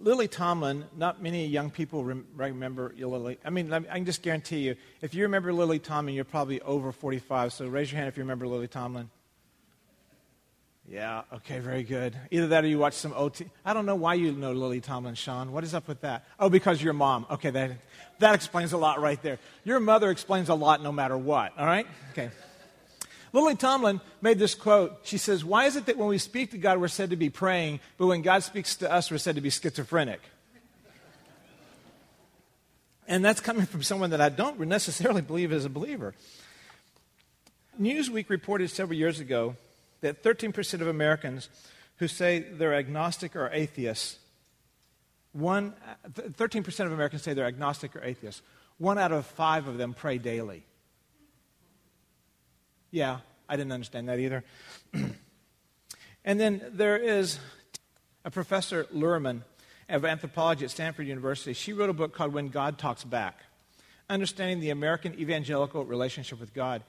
Lily Tomlin, not many young people rem- remember Lily. I mean, I can just guarantee you, if you remember Lily Tomlin, you're probably over 45. So raise your hand if you remember Lily Tomlin. Yeah, okay, very good. Either that or you watch some OT. I don't know why you know Lily Tomlin, Sean. What is up with that? Oh, because your mom. Okay, that, that explains a lot right there. Your mother explains a lot no matter what, all right? Okay. Lily Tomlin made this quote. She says, Why is it that when we speak to God, we're said to be praying, but when God speaks to us, we're said to be schizophrenic? And that's coming from someone that I don't necessarily believe is a believer. Newsweek reported several years ago that 13% of Americans who say they're agnostic or atheists, one, 13% of Americans say they're agnostic or atheists. One out of five of them pray daily. Yeah, I didn't understand that either. and then there is a professor, Luhrmann, of anthropology at Stanford University. She wrote a book called When God Talks Back Understanding the American Evangelical Relationship with God.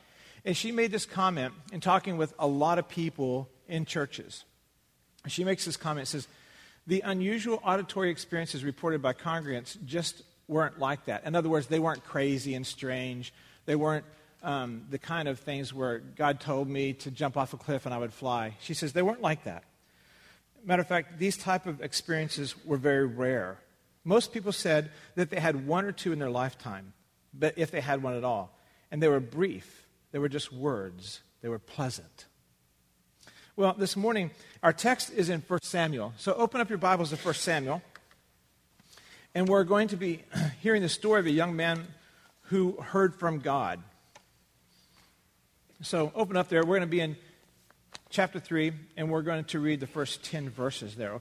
And she made this comment in talking with a lot of people in churches. She makes this comment says, The unusual auditory experiences reported by congregants just weren't like that. In other words, they weren't crazy and strange. They weren't um, the kind of things where God told me to jump off a cliff and I would fly. She says they weren't like that. Matter of fact, these type of experiences were very rare. Most people said that they had one or two in their lifetime, but if they had one at all. And they were brief. They were just words. They were pleasant. Well, this morning, our text is in 1 Samuel. So open up your Bibles to 1 Samuel. And we're going to be hearing the story of a young man who heard from God. So open up there. We're going to be in chapter 3, and we're going to read the first 10 verses there.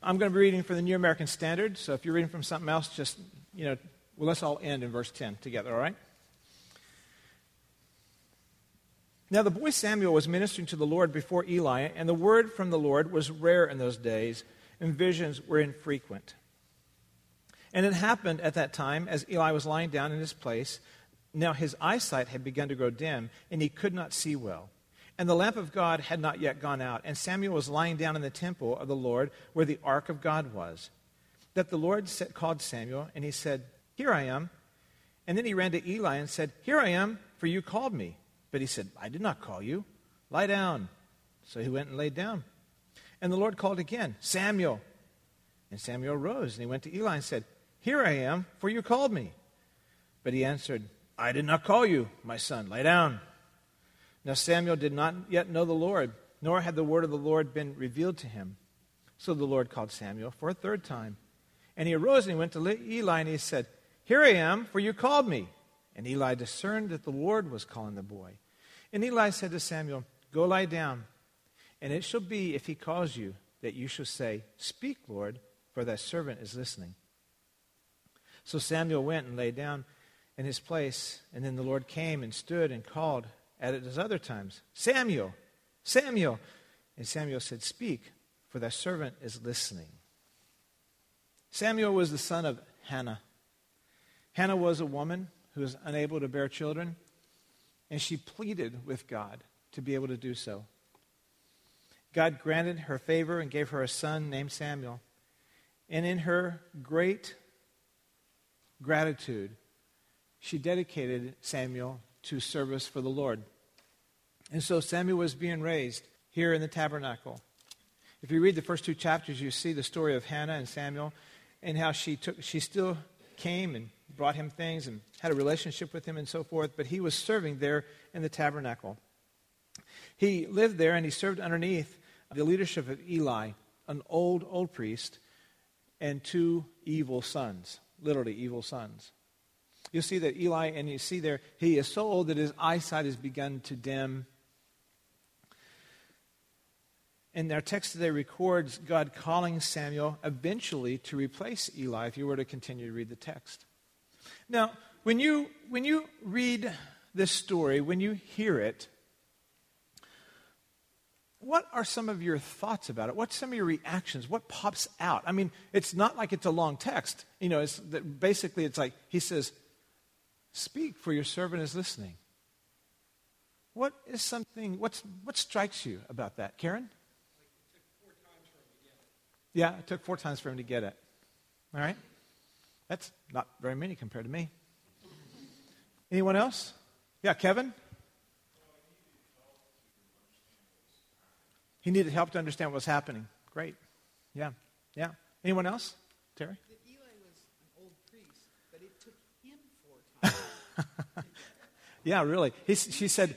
I'm going to be reading from the New American Standard, so if you're reading from something else, just, you know, well, let's all end in verse 10 together, all right? Now, the boy Samuel was ministering to the Lord before Eli, and the word from the Lord was rare in those days, and visions were infrequent. And it happened at that time, as Eli was lying down in his place, now his eyesight had begun to grow dim, and he could not see well. And the lamp of God had not yet gone out, and Samuel was lying down in the temple of the Lord where the ark of God was. That the Lord said, called Samuel, and he said, Here I am. And then he ran to Eli and said, Here I am, for you called me. But he said, I did not call you. Lie down. So he went and laid down. And the Lord called again, Samuel. And Samuel rose, and he went to Eli and said, Here I am, for you called me. But he answered, I did not call you, my son. Lie down. Now Samuel did not yet know the Lord, nor had the word of the Lord been revealed to him. So the Lord called Samuel for a third time. And he arose and he went to Eli and he said, Here I am, for you called me. And Eli discerned that the Lord was calling the boy. And Eli said to Samuel, Go lie down. And it shall be, if he calls you, that you shall say, Speak, Lord, for thy servant is listening. So Samuel went and lay down in his place. And then the Lord came and stood and called at it as other times Samuel, Samuel. And Samuel said, Speak, for thy servant is listening. Samuel was the son of Hannah. Hannah was a woman who was unable to bear children, and she pleaded with God to be able to do so. God granted her favor and gave her a son named Samuel. And in her great gratitude, she dedicated Samuel to service for the Lord. And so Samuel was being raised here in the tabernacle. If you read the first two chapters, you see the story of Hannah and Samuel and how she took she still came and brought him things and had a relationship with him and so forth, but he was serving there in the tabernacle. He lived there and he served underneath the leadership of Eli, an old, old priest, and two evil sons, literally evil sons. You'll see that Eli, and you see there, he is so old that his eyesight has begun to dim. And our text today records God calling Samuel eventually to replace Eli, if you were to continue to read the text. Now, when you, when you read this story, when you hear it, what are some of your thoughts about it? What's some of your reactions? What pops out? I mean, it's not like it's a long text. You know, it's basically it's like he says, Speak, for your servant is listening. What is something, what's, what strikes you about that? Karen? Yeah, it took four times for him to get it. All right? That's not very many compared to me. Anyone else? Yeah, Kevin? He needed help to understand what was happening. Great. Yeah. Yeah. Anyone else? Terry? Eli was an old priest, but it took him four times. yeah, really. He, she said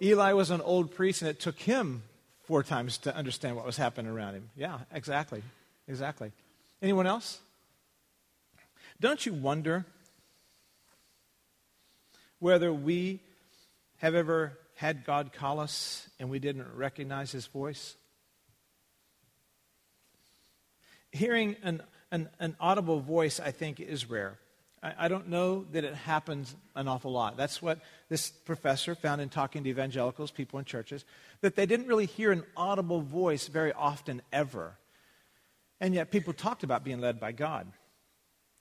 Eli was an old priest, and it took him four times to understand what was happening around him. Yeah, exactly. Exactly. Anyone else? Don't you wonder whether we have ever had God call us and we didn't recognize his voice? Hearing an, an, an audible voice, I think, is rare. I, I don't know that it happens an awful lot. That's what this professor found in talking to evangelicals, people in churches, that they didn't really hear an audible voice very often ever. And yet people talked about being led by God.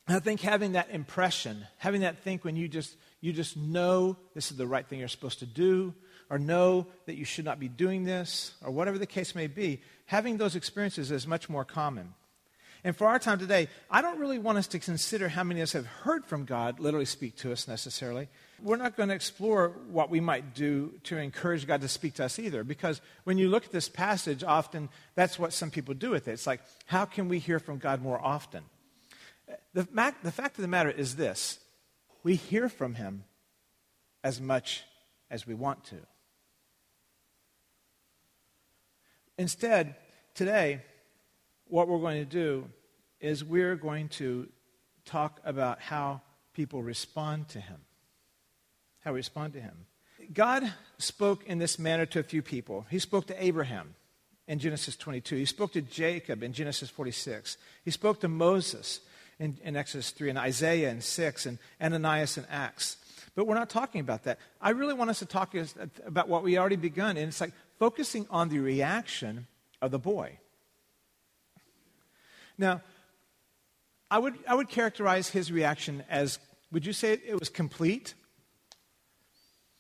And I think having that impression, having that think when you just you just know this is the right thing you're supposed to do, or know that you should not be doing this, or whatever the case may be, having those experiences is much more common. And for our time today, I don't really want us to consider how many of us have heard from God literally speak to us necessarily. We're not going to explore what we might do to encourage God to speak to us either, because when you look at this passage, often that's what some people do with it. It's like, how can we hear from God more often? The, the fact of the matter is this we hear from him as much as we want to. Instead, today, what we're going to do is we're going to talk about how people respond to him. How we respond to him. God spoke in this manner to a few people. He spoke to Abraham in Genesis 22. He spoke to Jacob in Genesis 46. He spoke to Moses in, in Exodus 3, and Isaiah in 6, and Ananias in Acts. But we're not talking about that. I really want us to talk about what we already begun, and it's like focusing on the reaction of the boy. Now, I would, I would characterize his reaction as would you say it was complete?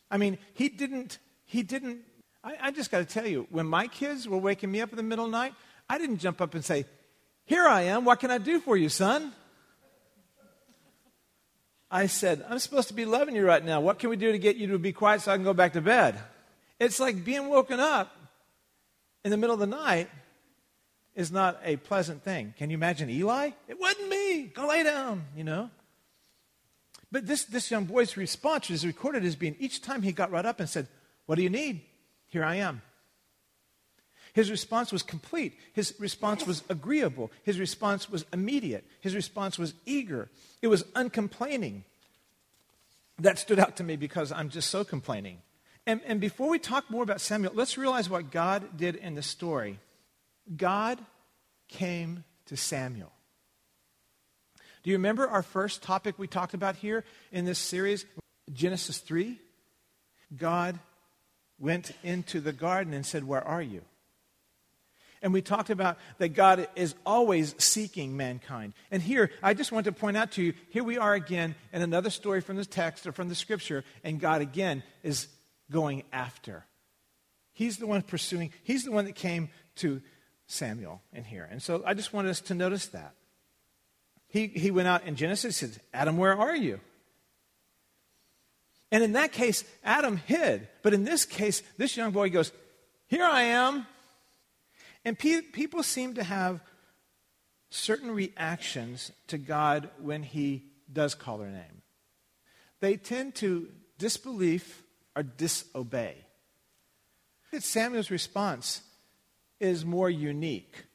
I mean, he didn't, he didn't, I, I just got to tell you, when my kids were waking me up in the middle of the night, I didn't jump up and say, Here I am, what can I do for you, son? I said, I'm supposed to be loving you right now. What can we do to get you to be quiet so I can go back to bed? It's like being woken up in the middle of the night is not a pleasant thing. Can you imagine Eli? It wasn't me. Go lay down, you know. But this, this young boy's response is recorded as being each time he got right up and said, What do you need? Here I am. His response was complete. His response was agreeable. His response was immediate. His response was eager. It was uncomplaining. That stood out to me because I'm just so complaining. And, and before we talk more about Samuel, let's realize what God did in the story. God came to Samuel. Do you remember our first topic we talked about here in this series? Genesis 3. God went into the garden and said, Where are you? And we talked about that God is always seeking mankind. And here, I just want to point out to you here we are again in another story from the text or from the scripture, and God again is going after. He's the one pursuing, He's the one that came to Samuel in here. And so I just wanted us to notice that. He, he went out in Genesis and said, Adam, where are you? And in that case, Adam hid. But in this case, this young boy goes, Here I am. And pe- people seem to have certain reactions to God when he does call their name. They tend to disbelief or disobey. Look at Samuel's response is more unique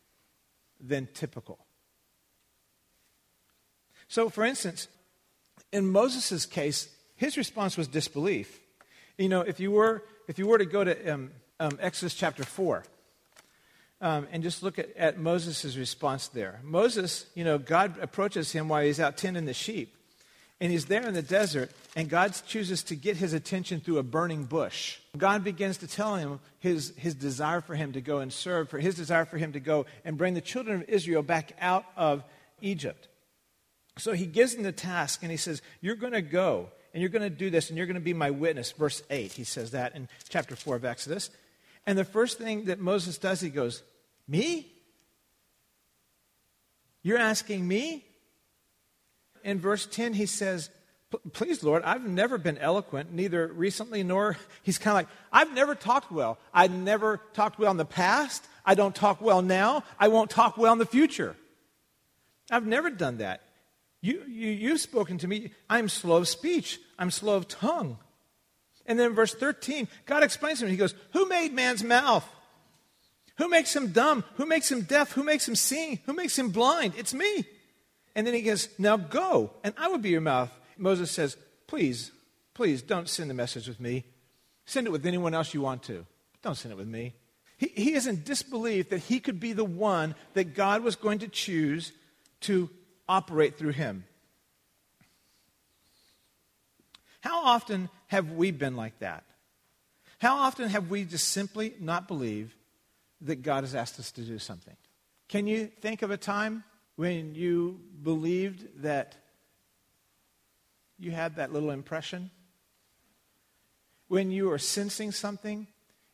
than typical. So, for instance, in Moses' case, his response was disbelief. You know, if you were, if you were to go to um, um, Exodus chapter 4, um, and just look at, at Moses' response there. Moses, you know, God approaches him while he's out tending the sheep. And he's there in the desert, and God chooses to get his attention through a burning bush. God begins to tell him his, his desire for him to go and serve, for his desire for him to go and bring the children of Israel back out of Egypt. So he gives him the task, and he says, You're going to go, and you're going to do this, and you're going to be my witness. Verse 8, he says that in chapter 4 of Exodus. And the first thing that Moses does, he goes, Me? You're asking me? In verse 10, he says, Please, Lord, I've never been eloquent, neither recently nor. He's kind of like, I've never talked well. I never talked well in the past. I don't talk well now. I won't talk well in the future. I've never done that. You, you, you've spoken to me. I'm slow of speech, I'm slow of tongue. And then in verse 13, God explains to him. He goes, Who made man's mouth? Who makes him dumb? Who makes him deaf? Who makes him see? Who makes him blind? It's me. And then he goes, Now go, and I will be your mouth. Moses says, Please, please don't send the message with me. Send it with anyone else you want to. Don't send it with me. He, he is in disbelief that he could be the one that God was going to choose to operate through him. How often have we been like that? How often have we just simply not believed that God has asked us to do something? Can you think of a time when you believed that you had that little impression? When you are sensing something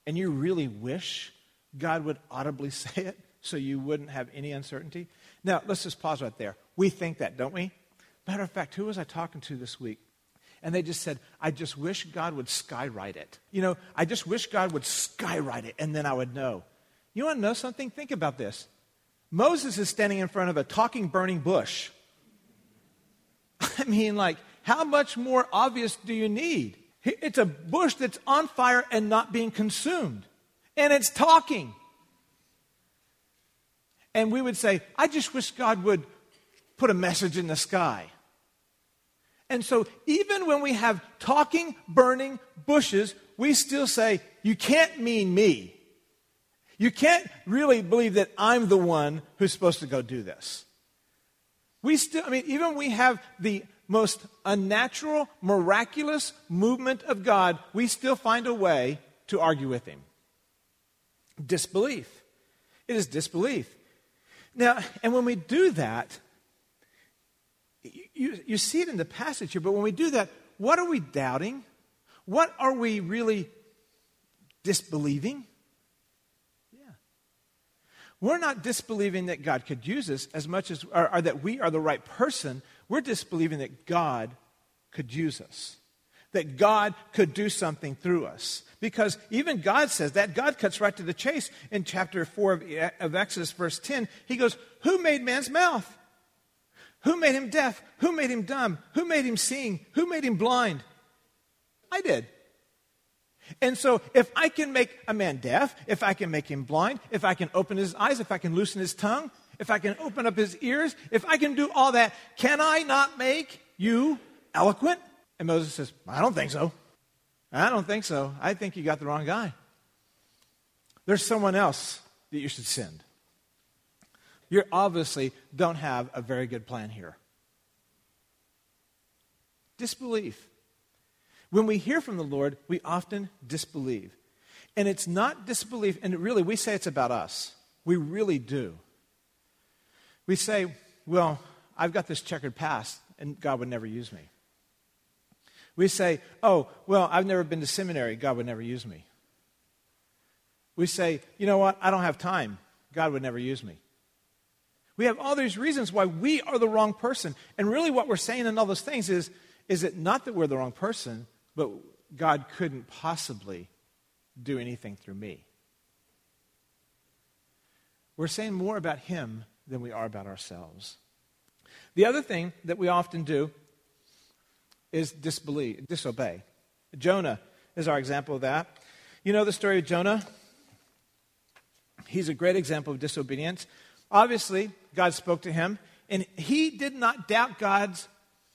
and you really wish God would audibly say it so you wouldn't have any uncertainty? Now, let's just pause right there. We think that, don't we? Matter of fact, who was I talking to this week? And they just said, I just wish God would skywrite it. You know, I just wish God would skywrite it, and then I would know. You want to know something? Think about this. Moses is standing in front of a talking, burning bush. I mean, like, how much more obvious do you need? It's a bush that's on fire and not being consumed, and it's talking. And we would say, I just wish God would put a message in the sky. And so, even when we have talking, burning bushes, we still say, You can't mean me. You can't really believe that I'm the one who's supposed to go do this. We still, I mean, even we have the most unnatural, miraculous movement of God, we still find a way to argue with Him. Disbelief. It is disbelief. Now, and when we do that, you, you see it in the passage here, but when we do that, what are we doubting? What are we really disbelieving? We're not disbelieving that God could use us as much as, or, or that we are the right person. We're disbelieving that God could use us, that God could do something through us. Because even God says that. God cuts right to the chase in chapter 4 of, of Exodus, verse 10. He goes, Who made man's mouth? Who made him deaf? Who made him dumb? Who made him seeing? Who made him blind? I did. And so, if I can make a man deaf, if I can make him blind, if I can open his eyes, if I can loosen his tongue, if I can open up his ears, if I can do all that, can I not make you eloquent? And Moses says, I don't think so. I don't think so. I think you got the wrong guy. There's someone else that you should send you obviously don't have a very good plan here. Disbelief. When we hear from the Lord, we often disbelieve. And it's not disbelief, and really, we say it's about us. We really do. We say, well, I've got this checkered past, and God would never use me. We say, oh, well, I've never been to seminary, God would never use me. We say, you know what, I don't have time, God would never use me. We have all these reasons why we are the wrong person. And really, what we're saying in all those things is, is it not that we're the wrong person, but God couldn't possibly do anything through me. We're saying more about Him than we are about ourselves. The other thing that we often do is disbelieve, disobey. Jonah is our example of that. You know the story of Jonah? He's a great example of disobedience. Obviously, God spoke to him, and he did not doubt God's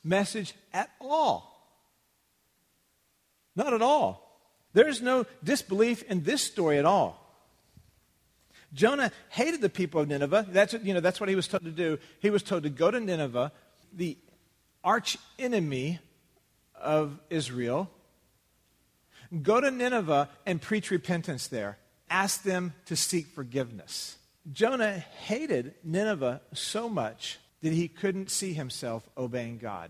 message at all. Not at all. There's no disbelief in this story at all. Jonah hated the people of Nineveh. That's, you know, that's what he was told to do. He was told to go to Nineveh, the arch enemy of Israel. Go to Nineveh and preach repentance there. Ask them to seek forgiveness. Jonah hated Nineveh so much that he couldn't see himself obeying God.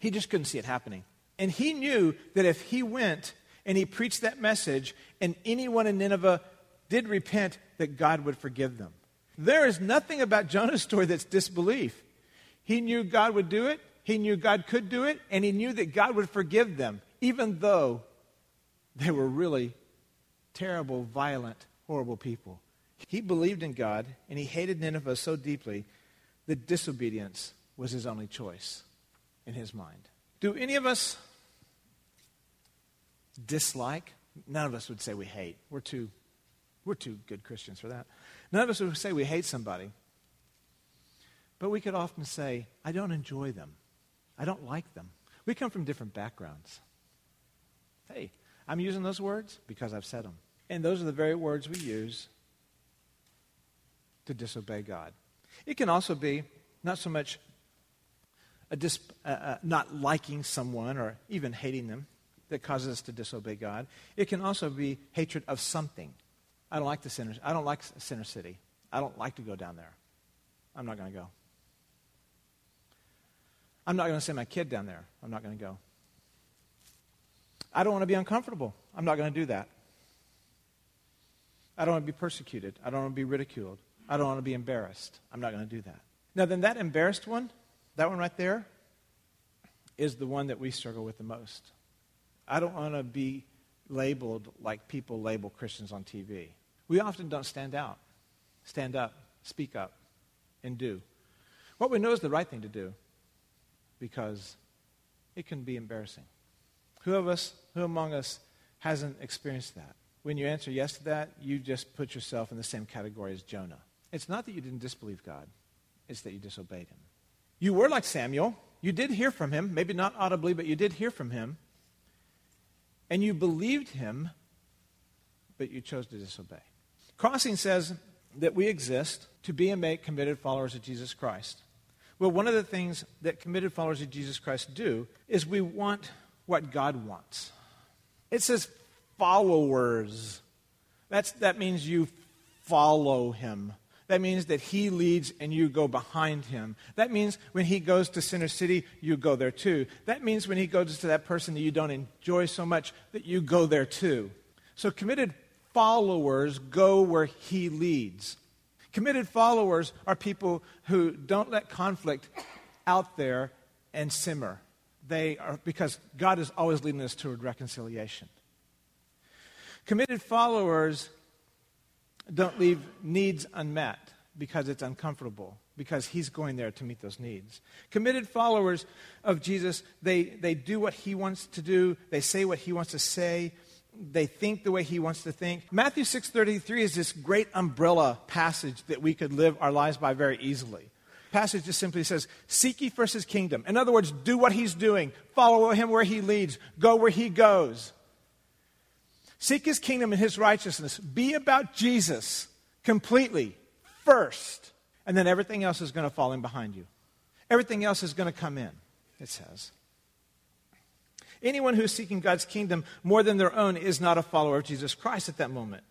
He just couldn't see it happening. And he knew that if he went and he preached that message and anyone in Nineveh did repent, that God would forgive them. There is nothing about Jonah's story that's disbelief. He knew God would do it, he knew God could do it, and he knew that God would forgive them, even though they were really terrible, violent, horrible people. He believed in God, and he hated Nineveh so deeply that disobedience was his only choice in his mind. Do any of us dislike? None of us would say we hate. We're too, we're too good Christians for that. None of us would say we hate somebody. But we could often say, I don't enjoy them. I don't like them. We come from different backgrounds. Hey, I'm using those words because I've said them. And those are the very words we use to disobey God. It can also be not so much uh, uh, not liking someone or even hating them that causes us to disobey God. It can also be hatred of something. I don't like the center. I don't like Center City. I don't like to go down there. I'm not going to go. I'm not going to send my kid down there. I'm not going to go. I don't want to be uncomfortable. I'm not going to do that. I don't want to be persecuted. I don't want to be ridiculed. I don't want to be embarrassed. I'm not going to do that. Now, then, that embarrassed one, that one right there, is the one that we struggle with the most. I don't want to be labeled like people label Christians on TV. We often don't stand out, stand up, speak up, and do. What we know is the right thing to do because it can be embarrassing. Who of us, who among us hasn't experienced that? When you answer yes to that, you just put yourself in the same category as Jonah. It's not that you didn't disbelieve God, it's that you disobeyed him. You were like Samuel. You did hear from him, maybe not audibly, but you did hear from him. And you believed him, but you chose to disobey. Crossing says that we exist to be and make committed followers of Jesus Christ. Well, one of the things that committed followers of Jesus Christ do is we want what God wants. It says followers. That's, that means you follow him. That means that he leads and you go behind him. That means when he goes to Center City, you go there too. That means when he goes to that person that you don't enjoy so much, that you go there too. So committed followers go where he leads. Committed followers are people who don't let conflict out there and simmer. They are because God is always leading us toward reconciliation. Committed followers don't leave needs unmet because it's uncomfortable, because he's going there to meet those needs. Committed followers of Jesus, they, they do what he wants to do, they say what he wants to say, they think the way he wants to think. Matthew 6:33 is this great umbrella passage that we could live our lives by very easily. Passage just simply says, "Seek ye first his kingdom." In other words, do what he's doing, follow him where he leads, go where he goes. Seek his kingdom and his righteousness. Be about Jesus completely first, and then everything else is going to fall in behind you. Everything else is going to come in, it says. Anyone who's seeking God's kingdom more than their own is not a follower of Jesus Christ at that moment.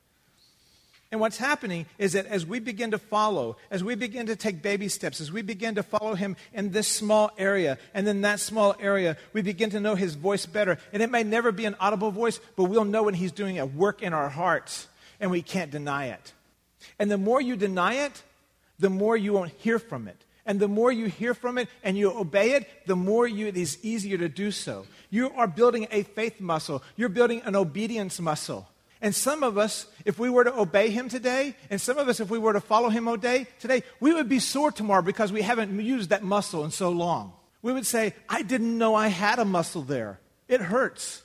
And what's happening is that as we begin to follow, as we begin to take baby steps, as we begin to follow him in this small area, and then that small area, we begin to know his voice better. And it may never be an audible voice, but we'll know when he's doing a work in our hearts, and we can't deny it. And the more you deny it, the more you won't hear from it. And the more you hear from it and you obey it, the more you, it is easier to do so. You are building a faith muscle. You're building an obedience muscle. And some of us, if we were to obey him today, and some of us, if we were to follow him today, today, we would be sore tomorrow because we haven't used that muscle in so long. We would say, I didn't know I had a muscle there. It hurts.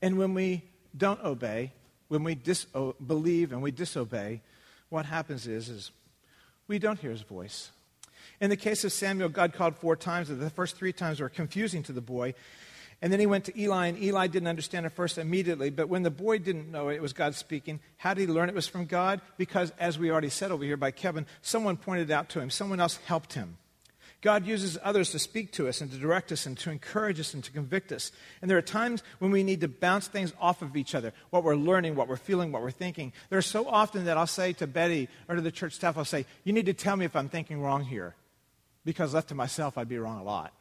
And when we don't obey, when we disbelieve and we disobey, what happens is, is we don't hear his voice. In the case of Samuel, God called four times. The first three times were confusing to the boy. And then he went to Eli, and Eli didn't understand it first immediately. But when the boy didn't know it, it was God speaking. How did he learn it was from God? Because, as we already said over here by Kevin, someone pointed out to him, someone else helped him. God uses others to speak to us and to direct us and to encourage us and to convict us. And there are times when we need to bounce things off of each other what we're learning, what we're feeling, what we're thinking. There are so often that I'll say to Betty or to the church staff, I'll say, You need to tell me if I'm thinking wrong here. Because left to myself, I'd be wrong a lot.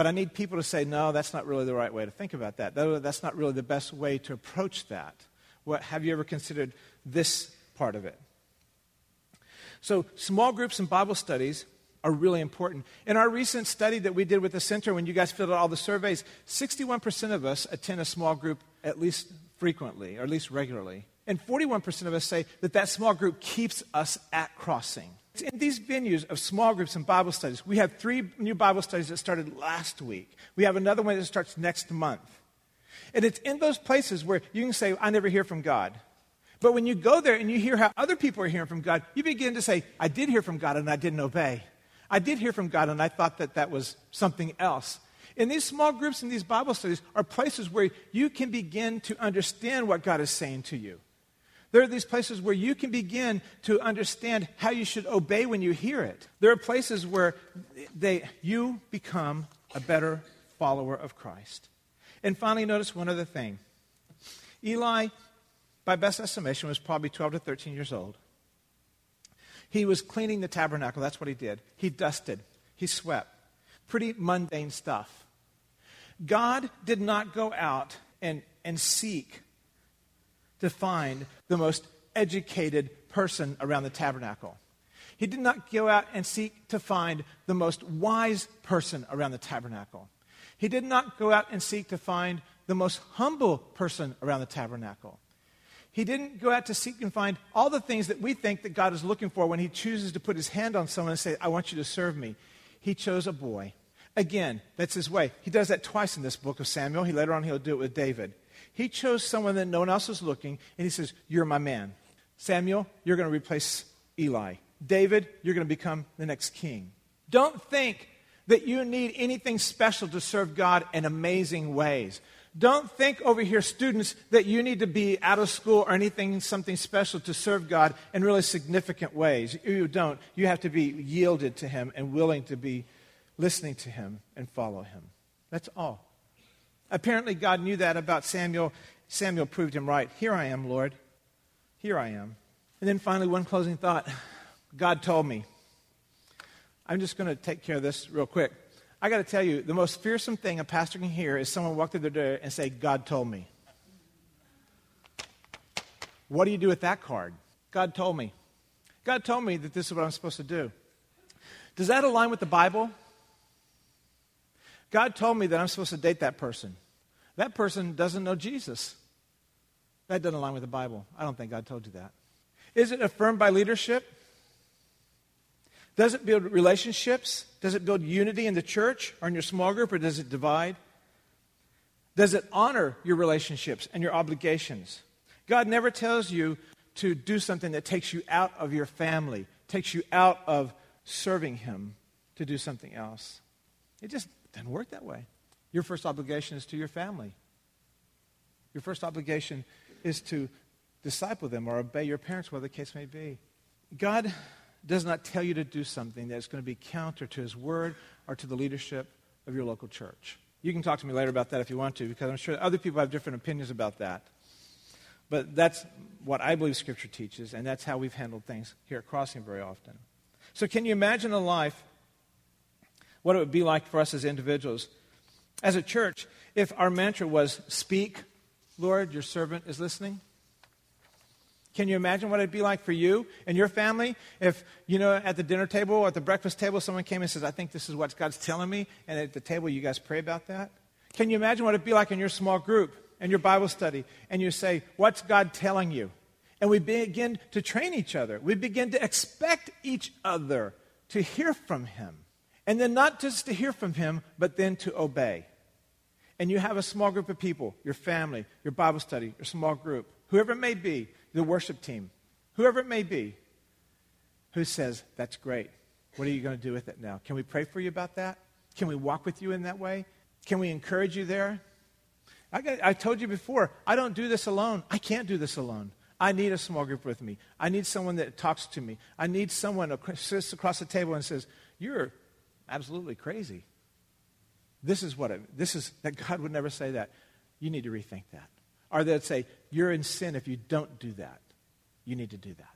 But I need people to say, no, that's not really the right way to think about that. That's not really the best way to approach that. What, have you ever considered this part of it? So, small groups and Bible studies are really important. In our recent study that we did with the center, when you guys filled out all the surveys, 61% of us attend a small group at least frequently, or at least regularly. And 41% of us say that that small group keeps us at crossing. It's in these venues of small groups and Bible studies, we have three new Bible studies that started last week. We have another one that starts next month. And it's in those places where you can say, I never hear from God. But when you go there and you hear how other people are hearing from God, you begin to say, I did hear from God and I didn't obey. I did hear from God and I thought that that was something else. And these small groups and these Bible studies are places where you can begin to understand what God is saying to you. There are these places where you can begin to understand how you should obey when you hear it. There are places where they, you become a better follower of Christ. And finally, notice one other thing. Eli, by best estimation, was probably 12 to 13 years old. He was cleaning the tabernacle. That's what he did. He dusted, he swept. Pretty mundane stuff. God did not go out and, and seek to find the most educated person around the tabernacle. He did not go out and seek to find the most wise person around the tabernacle. He did not go out and seek to find the most humble person around the tabernacle. He didn't go out to seek and find all the things that we think that God is looking for when he chooses to put his hand on someone and say, I want you to serve me. He chose a boy. Again, that's his way. He does that twice in this book of Samuel. He later on he'll do it with David. He chose someone that no one else was looking, and he says, You're my man. Samuel, you're going to replace Eli. David, you're going to become the next king. Don't think that you need anything special to serve God in amazing ways. Don't think over here, students, that you need to be out of school or anything, something special to serve God in really significant ways. You don't. You have to be yielded to Him and willing to be listening to Him and follow Him. That's all. Apparently, God knew that about Samuel. Samuel proved him right. Here I am, Lord. Here I am. And then finally, one closing thought God told me. I'm just going to take care of this real quick. I got to tell you, the most fearsome thing a pastor can hear is someone walk through the door and say, God told me. What do you do with that card? God told me. God told me that this is what I'm supposed to do. Does that align with the Bible? God told me that I'm supposed to date that person. That person doesn't know Jesus. That doesn't align with the Bible. I don't think God told you that. Is it affirmed by leadership? Does it build relationships? Does it build unity in the church or in your small group, or does it divide? Does it honor your relationships and your obligations? God never tells you to do something that takes you out of your family, takes you out of serving Him to do something else. It just doesn't work that way. Your first obligation is to your family. Your first obligation is to disciple them or obey your parents, whatever the case may be. God does not tell you to do something that's going to be counter to his word or to the leadership of your local church. You can talk to me later about that if you want to, because I'm sure other people have different opinions about that. But that's what I believe Scripture teaches, and that's how we've handled things here at Crossing very often. So, can you imagine a life, what it would be like for us as individuals, as a church, if our mantra was, Speak, Lord, your servant is listening? Can you imagine what it'd be like for you and your family if, you know, at the dinner table or at the breakfast table, someone came and says, I think this is what God's telling me, and at the table you guys pray about that? Can you imagine what it'd be like in your small group and your Bible study, and you say, What's God telling you? And we begin to train each other. We begin to expect each other to hear from Him. And then not just to hear from Him, but then to obey. And you have a small group of people, your family, your Bible study, your small group, whoever it may be, the worship team, whoever it may be, who says, That's great. What are you going to do with it now? Can we pray for you about that? Can we walk with you in that way? Can we encourage you there? I, got, I told you before, I don't do this alone. I can't do this alone. I need a small group with me. I need someone that talks to me. I need someone who sits across the table and says, You're absolutely crazy. This is what it, this is that God would never say that. You need to rethink that. Or they'd say, You're in sin if you don't do that. You need to do that.